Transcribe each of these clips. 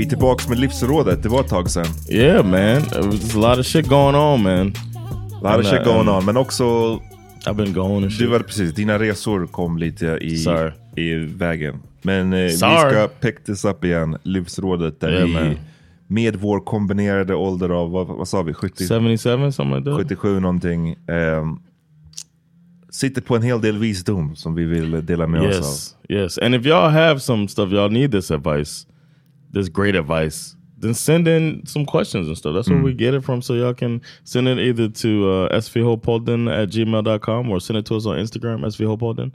Vi är tillbaka med livsrådet. Det var ett tag sedan. Yeah, man. There's a lot of shit going on, man. A lot of shit going on. Men också, I've been going and shit. du var precis, dina resor kom lite i, Sorry. i vägen. Men eh, vi ska pick this up igen. Livsrådet där Yeah, vi man. med vår kombinerade ålder av, vad, vad sa vi, 70, 77, something like that? 77 någonting. ehm, sitter på en hel del visdom som vi vill dela med oss av. Yes, yes. And if y'all have some stuff y'all need this advice, this great advice, then send in some questions and stuff. That's where we get it from. So y'all can send it either to uh, svhopodden at gmail.com or send it to us on Instagram, svhopodden.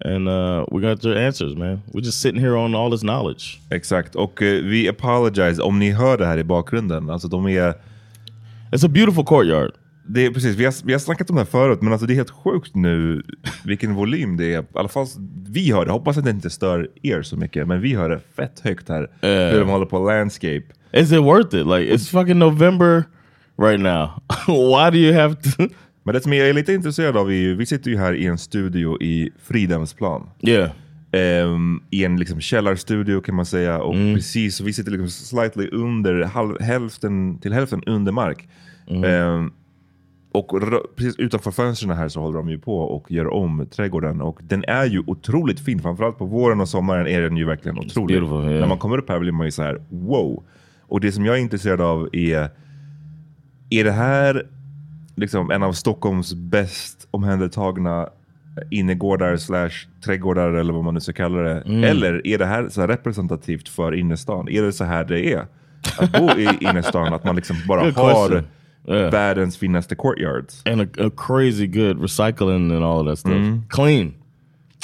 And uh, we got your answers, man. We're just sitting here on all this knowledge. Exakt, och eh, vi apologize om ni hör det här i bakgrunden. Alltså de är... It's a beautiful courtyard. Det är precis, vi har, vi har snackat om det här förut, men alltså det är helt sjukt nu vilken volym det är. I alla fall vi hör det. Hoppas att det inte stör er så mycket, men vi hör det fett högt här. Hur de håller på landscape. Is it worth it? Like, it's fucking November right now. Why do you have to... Men det som jag är lite intresserad av är ju, vi sitter ju här i en studio i Fridhemsplan. Yeah. Ehm, I en liksom källarstudio kan man säga. Och Mm. precis, vi sitter liksom slightly under, halv, hälften, till hälften under mark. Mm. Ehm, och precis utanför fönstren här så håller de ju på och gör om trädgården. Och den är ju otroligt fin. Framförallt på våren och sommaren är den ju verkligen otrolig. beautiful, yeah. När man kommer upp här blir man ju så här wow. Och det som jag är intresserad av är, är det här liksom en av Stockholms bäst omhändertagna innergårdar slash trädgårdar eller vad man nu ska kalla det. Mm. Eller är det här så här representativt för innerstan? Är det så här det är? Att bo i innerstan, att man liksom bara har. Yeah. världens finaste courtyards. And a, a crazy good recycling and all of that stuff. Mm. Clean.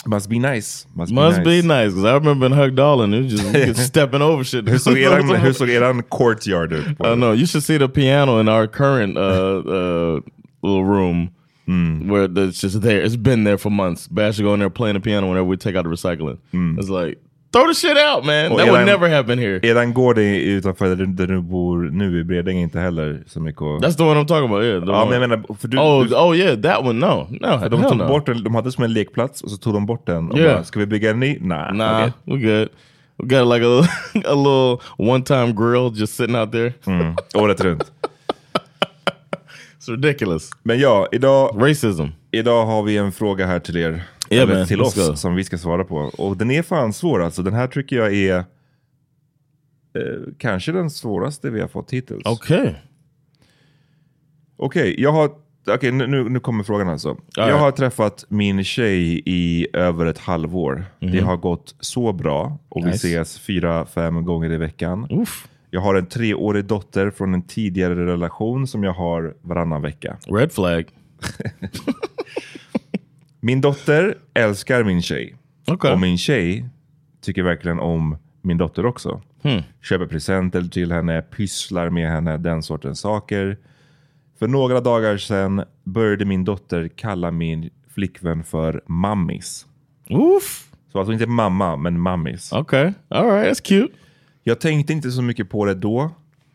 Must be nice. Must, Must be nice. nice because I remember in Hugdalen, it was just stepping over shit. Hur såg eran, hur såg eran courtyard ut? I don't know. You should see the piano in our current uh, uh, little room where it's just there. It's been there for months. Bash should go in there playing the piano whenever we take out the recycling. It's like throw the shit out, man. That would never happen here. Eran gård är utanför där du, där du bor nu i Bredäng inte heller så mycket. That's the one I'm talking about. Yeah. Ja, men jag menar, för du, oh, du, oh yeah, that one. No, no, för de tog no. bort den, de hade som en lekplats och så tog de bort den och Yeah. bara, ska vi bygga en ny? Nah. Nah, okej. we good. We got like a a little one time grill just sitting out there. Mm. Året runt. It's ridiculous. Men ja, idag, Racism. idag har vi en fråga här till er. Yeah, man. till oss go. som vi ska svara på. Och den är fan svår alltså. Den här tycker jag är eh, kanske den svåraste vi har fått hittills. Okay. Okej, jag har... Okej, nu, nu, kommer frågan alltså. jag right. har träffat min tjej i över ett halvår. Det har gått så bra och vi. Nice. ses fyra, fem gånger i veckan. Oof. Jag har en treårig dotter från en tidigare relation som jag har varannan vecka. Red flag. Min dotter älskar min tjej. Okay. Och min tjej tycker verkligen om min dotter också. Hmm. Köper presenter till henne, pysslar med henne, den sortens saker. För några dagar sedan började min dotter kalla min flickvän för mammis. Oof. Så alltså inte mamma, men mammis. Okay. All right. That's cute. Jag tänkte inte så mycket på det då.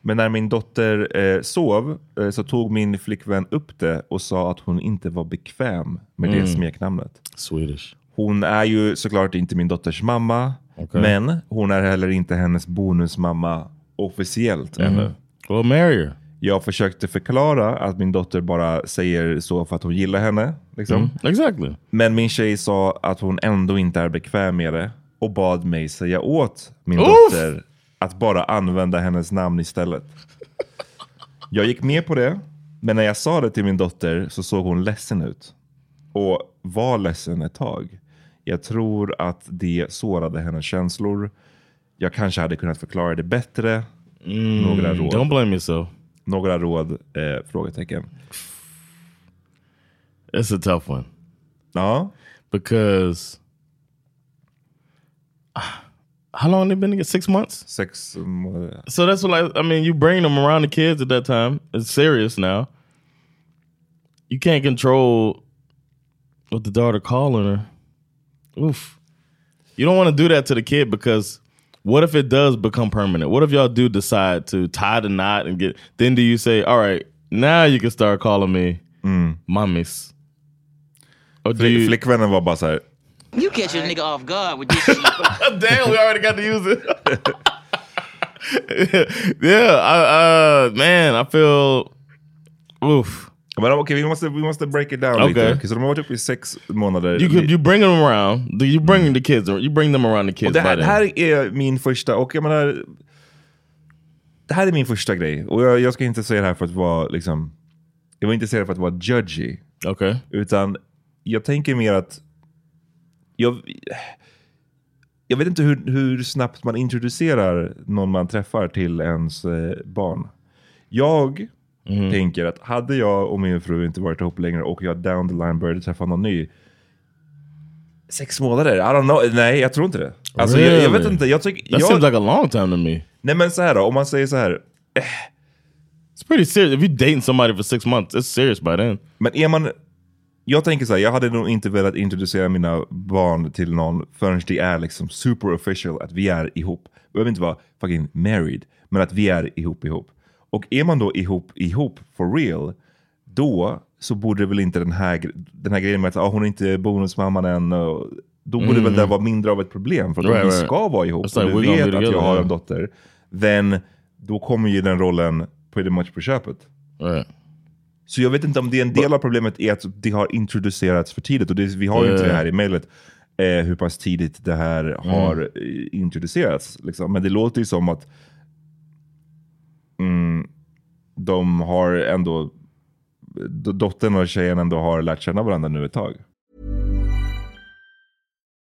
Men när min dotter eh, sov eh, så tog min flickvän upp det och sa att hon inte var bekväm med det smeknamnet. Swedish. Hon är ju såklart inte min dotters mamma. Men hon är heller inte hennes bonusmamma officiellt ännu. Well, marry her. Jag försökte förklara att min dotter bara säger så för att hon gillar henne. Liksom. Exactly. Men min tjej sa att hon ändå inte är bekväm med det och bad mig säga åt min Uff! dotter att bara använda hennes namn istället. Jag gick med på det, men när jag sa det till min dotter så såg hon ledsen ut. Och var ledsen ett tag. Jag tror att det sårade hennes känslor. Jag kanske hade kunnat förklara det bättre. Några råd. Don't blame yourself. Några råd? Eh, frågetecken. It's a tough one Ja. because how long they been together? Six months. Sex månader. So that's what I, I mean. You bring them around the kids at that time. It's serious now. You can't control what the daughter calling her. Oof. You don't want to do that to the kid because what if it does become permanent? What if y'all do decide to tie the knot and get? Then do you say, "All right, now you can start calling me mommies"? Or do Flick, you? flickvännen var bara så här. You catch a nigga off guard with this shit. Damn, we already got to use it. yeah, I, uh, man, I feel. Oof. Men okej, vi, måste, vi måste break it down Okej. lite. Så de har varit uppe i sex månader. You could you bring them around. Do you bring the kids? You bring them around the kids. och det, här, by det then. här är min första, och jag menar, det här är min första grej. Och jag, jag ska inte säga det här för att vara liksom, jag vill inte säga det för att vara judgy. Okay. Utan jag tänker mer att jag, jag vet inte hur, hur snabbt man introducerar någon man träffar till ens eh, barn. Jag tänker att hade jag och min fru inte varit ihop längre och jag down the line började träffa någon ny. Sex månader? I don't know. Nej, jag tror inte det. Alltså, jag, jag vet Really? inte. Jag tycker, That jag, seems like a long time to me. nej men så här då, om man säger så här. It's pretty serious. If you're dating somebody for six months, it's serious by then. Men är man... Jag tänker så här, jag hade nog inte velat introducera mina barn till någon förrän det är liksom super official att vi är ihop. Vi behöver inte vara fucking married, men att vi är ihop ihop. Och är man då ihop ihop for real, då så borde väl inte den här, den här grejen med att ah, hon är inte bonusmamman än. Och, då borde Mm. väl det vara mindre av ett problem. För att Right, om vi right. ska vara ihop och du vet att jag har en dotter. Then, då kommer ju den rollen pretty much på köpet. Right. Så jag vet inte om det är en del av problemet är att det har introducerats för tidigt. Och det, vi har ju inte det här i mejlet. Eh, hur pass tidigt det här Mm. har eh, introducerats. Liksom. Men det låter ju som att mm, de har ändå, dottern och tjejen ändå har lärt känna varandra nu ett tag.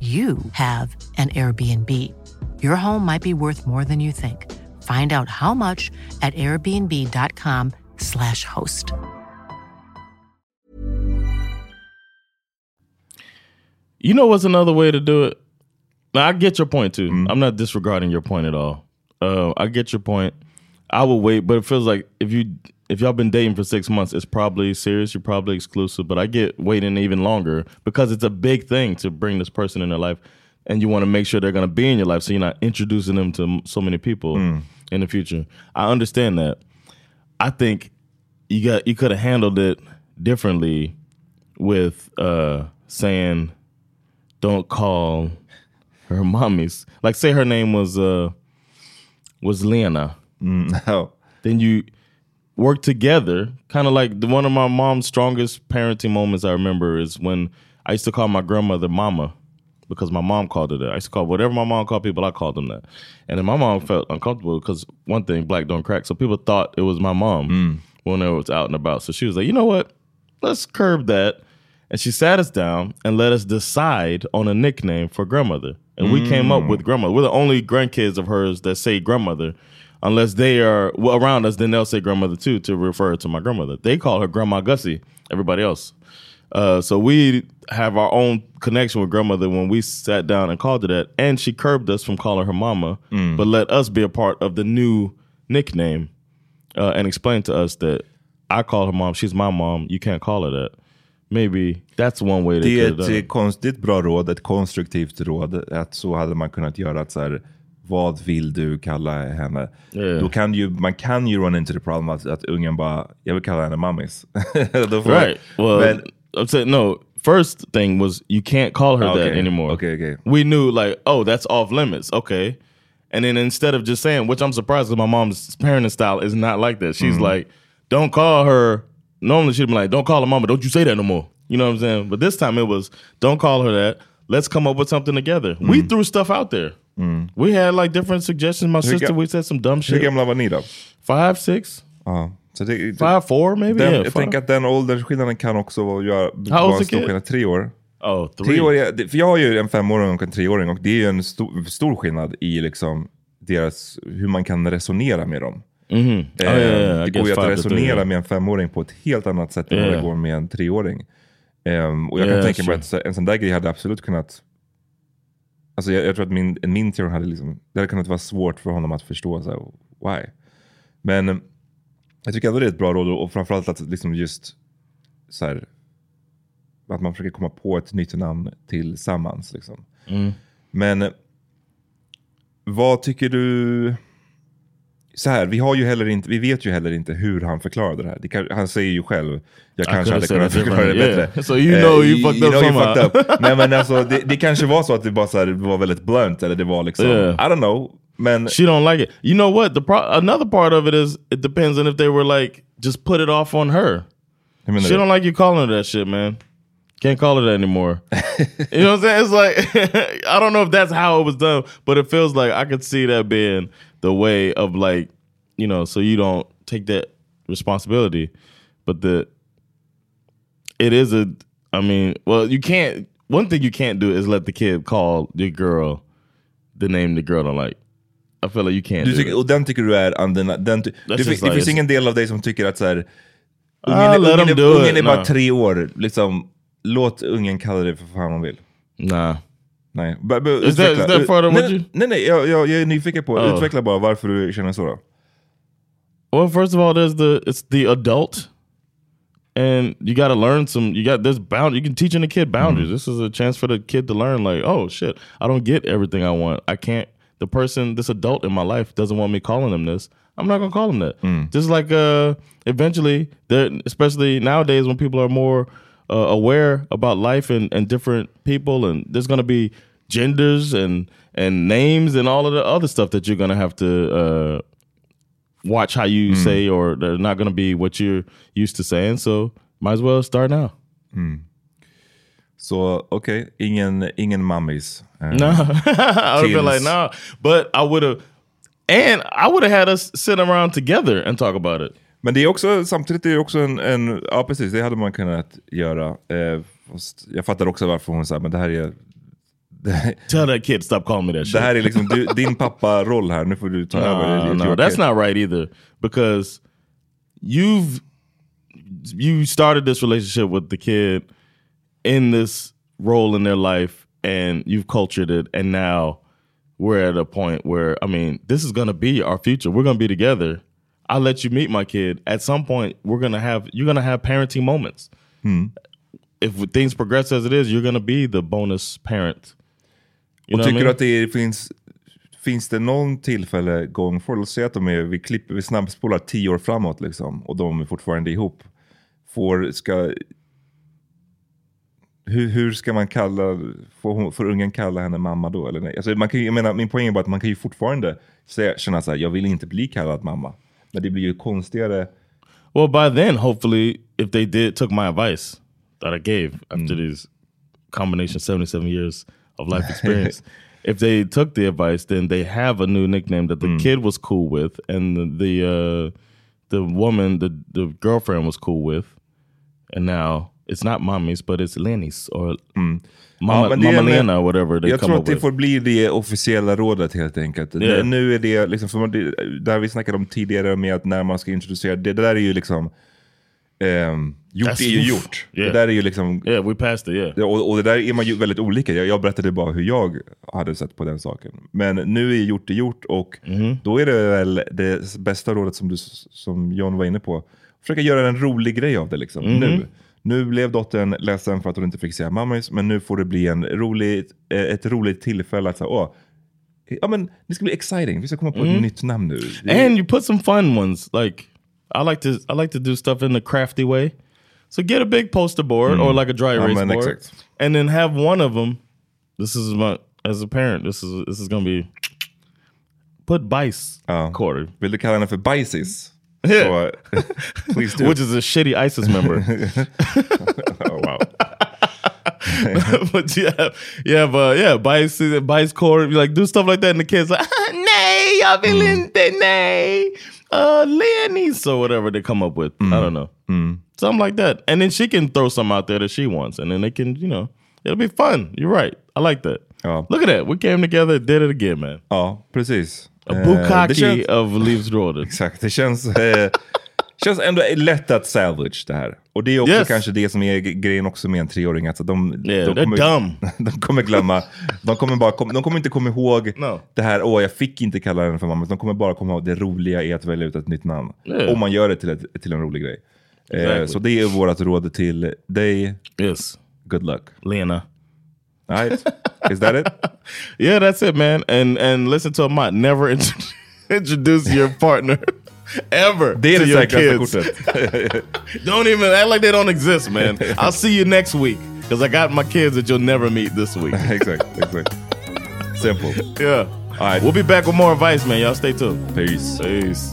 you have an Airbnb. Your home might be worth more than you think. Find out how much at airbnb.com/slash host. You know what's another way to do it? Now I get your point too. I'm not disregarding your point at all. Uh, I get your point. I will wait, but it feels like if you if y'all been dating for six months, it's probably serious. You're probably exclusive. But I get waiting even longer because it's a big thing to bring this person in their life, and you want to make sure they're going to be in your life, so you're not introducing them to so many people in the future. I understand that. I think you got you could have handled it differently with uh saying don't call her mommies. Like say her name was uh was Lena. No. Then you work together. Kind of like the, one of my mom's strongest parenting moments I remember is when I used to call my grandmother mama because my mom called her that. I used to call whatever my mom called people, I called them that. And then my mom felt uncomfortable because one thing, black don't crack. So people thought it was my mom hmm. when I was out and about. So she was like, you know what? Let's curb that. And she sat us down and let us decide on a nickname for grandmother. And we came up hmm. with grandmother. We're the only grandkids of hers that say grandmother. Unless they are well, around us, then they'll say grandmother too to refer to my grandmother. They call her Grandma Gussie, everybody else. Uh, so we have our own connection with grandmother when we sat down and called her that. And she curbed us from calling her mama, but let us be a part of the new nickname uh, and explain to us that I call her mom, she's my mom, you can't call her that. Maybe that's one way they Det är have done ett it. konstigt bra råd, ett konstruktivt råd. Att så hade man kunnat göra. Att så här, vad vill du kalla henne? Yeah. Då kan ju, man kan ju run into the problem att, att ungen bara, jag vill kalla henne mammis. Right. Well, Men, I'm saying no. First thing was you can't call her that Okay. anymore. Okay, okay. We knew like, oh, that's off limits. Okay. And then instead of just saying, which I'm surprised because my mom's parenting style is not like that. She's Mm-hmm. like, don't call her. Normally she'd be like, don't call her mama. Don't you say that no more. You know what I'm saying? But this time it was, don't call her that. Let's come up with something together. We Mm. threw stuff out there. We had like different suggestions. My sister, we said some dumb hur shit. gamla var ni då? Five, six, Ja. Så det, five, four, maybe. den, yeah, jag tänker att den åldersskillnaden kan också vara, göra, en stor skillnad. Tre år. Oh. Tre år det- för jag har ju en femåring och en treåring och det är ju en stor, stor skillnad i liksom deras, hur man kan resonera med dem. Mhm. Eh, Oh, yeah, yeah, det går ju att resonera med en femåring på ett helt annat sätt än vad det går med en treåring. Ehm, och jag kan tänka mig sure. att en sån där grej hade absolut kunnat... Alltså jag, jag tror att min, min treåring hade liksom, det hade kunnat vara svårt för honom att förstå så här, why. Men eh, jag tycker ändå det är ett bra råd och framförallt att liksom just så här, att man försöker komma på ett nytt namn tillsammans. Liksom. Mm. Men vad tycker du? Så här, vi, har ju heller inte, vi vet ju heller inte hur han förklarade det här. Det kan, han säger ju själv, jag kanske hade kunnat it förklara det bättre. yeah. So you know you fucked up know you fucked up. Nej men alltså, det, det kanske var så att det bara så här, det var väldigt blunt, eller det var liksom, Yeah. I don't know. Men She don't like it. You know what? The pro- another part of it is it depends on if they were like just put it off on her. She don't like you calling her that shit, man. Can't call her that anymore. you know what I'm saying? It's like I don't know if that's how it was done, but it feels like I could see that being the way of like, you know, so you don't take that responsibility. But the it is a I mean, well, you can't one thing you can't do is let the kid call the girl the name the girl don't like. I feel like you can't Du do tycker, och den tycker du är undeniable? Den, ty- det, det like finns ingen del av dig som tycker att så här, ungen, Ah, ungen, them är, do ungen it. är bara No. tre år, liksom, låt ungen kalla det för fan hon vill. Nah. Nej. B- Is that- is that further, would nej, you? nej, nej, jag, jag, jag är nyfiken på, Oh. utveckla bara varför du känner så då. Well, first of all, there's the it's the adult, and you got to learn some. You got this bound. You can teaching a kid boundaries. This is a chance for the kid to learn. Like, oh shit, I don't get everything I want. I can't. The person, this adult in my life, doesn't want me calling them this. I'm not gonna call them that. Just like uh, eventually, especially nowadays when people are more uh, aware about life and, and different people, and there's gonna be genders and and names and all of the other stuff that you're gonna have to uh, watch how you say, or they're not going to be what you're used to saying. So might as well start now. So okay, ingen, ingen mammis. Eh, No, I would have been like, no. But I would have, and I would have had us sit around together and talk about it. Men det är också, samtidigt är det också en, en ja precis, det hade man kunnat göra. Eh, jag fattar också varför hon sa, men det här är, Tell that kid stop calling me that shit. det här är liksom du, din pappa-roll här, nu får du ta över. no, It's no, that's kid. not right either. Because you've you started this relationship with the kid in this role in their life, and you've cultured it, and now we're at a point where I mean, this is gonna be our future. We're gonna be together. I'll let you meet my kid. At some point, we're gonna have you're gonna have parenting moments. If things progress as it is, you're gonna be the bonus parent. You Och I tycker du att det finns, finns det någon tillfälle going forward, låt säga att de är, vi klipper, vi snabbspolar tio år framåt liksom, och de är fortfarande ihop. Får, ska, hur, hur ska man kalla, får, hon, får ungen kalla henne mamma då eller nej? Alltså man kan, jag menar, min poäng är bara att man kan ju fortfarande säga, känna så här, jag vill inte bli kallad mamma. Men det blir ju konstigare. Well, by then, hopefully, if they did took my advice that I gave after these combination seventy seven years of life experience, if they took the advice, then they have a new nickname that the kid was cool with, and the the, uh, the woman, the the girlfriend was cool with, and now it's not mommy's, but it's Lenny's or Ja, det är Mama en- Lena, whatever they Jag come tror att det with. får bli det officiella rådet helt enkelt. Yeah. Nu är det, liksom, för man, det, där vi snackade om tidigare med att när man ska introducera, det, det där är ju liksom, ehm, gjort That's- är ju gjort. Yeah. Det där är ju liksom, Yeah, we passed it. Yeah. det- och, och det där är man ju väldigt olika. Jag, jag berättade bara hur jag hade sett på den saken. Men nu är gjort är gjort och Mm-hmm. då är det väl det bästa rådet som, du, som John var inne på. Försöka göra en rolig grej av det liksom. Mm-hmm. Nu. Nu blev dottern ledsen för att hon inte fick säga mammis, men nu får det bli en rolig, eh, ett roligt tillfälle att säga, åh, ja men det ska bli exciting, vi ska komma på ett nytt namn nu. And you put some fun ones. Like I like to I like to do stuff in a crafty way. So get a big poster board or like a dry Ja, erase men board, exakt. and then have one of them. This is my as a parent. This is this is gonna be put Bice Ja. quarter, Vill du kalla henne för Bajsis? Yeah. Så, please do. which is a shitty ISIS member. oh, wow. but yeah, yeah, but yeah, Bice Bice quarter. Like do stuff like that, and the kids like, nay, jag vill inte, nay, uh, Lenny's or whatever they come up with. I mm. don't know. Mm. Something like that. And then she can throw some out there that she wants. And then they can, you know, it'll be fun. You're right. I like that. Ja. Look at that. We came together, did it again, man. Oh, precis. A Eh, bukkake det känns- of Leaves Rådet. Exakt, det känns, eh, känns ändå lätt att salvage det här. Och det är också Yes. kanske det som är grejen också med en treåring. Alltså de, Yeah, de, kommer, de kommer glömma, de kommer, bara, de kommer inte komma ihåg No. det här, åh jag fick inte kalla den för mamma. De kommer bara komma ihåg det roliga i att välja ut ett nytt namn. Yeah. Om man gör det till, ett, till en rolig grej. Eh, Exactly. så det är vårt råd till dig. Yes. Good luck. Lena. All right. Is that it? Yeah, that's it, man. And and listen to Amat. Never int- introduce your partner ever to your kids. Don't even act like they don't exist, man. I'll see you next week because I got my kids that you'll never meet this week. exakt, exakt. Simple. Yeah. All right. We'll be back with more advice, man. Y'all stay tuned. Peace. Peace.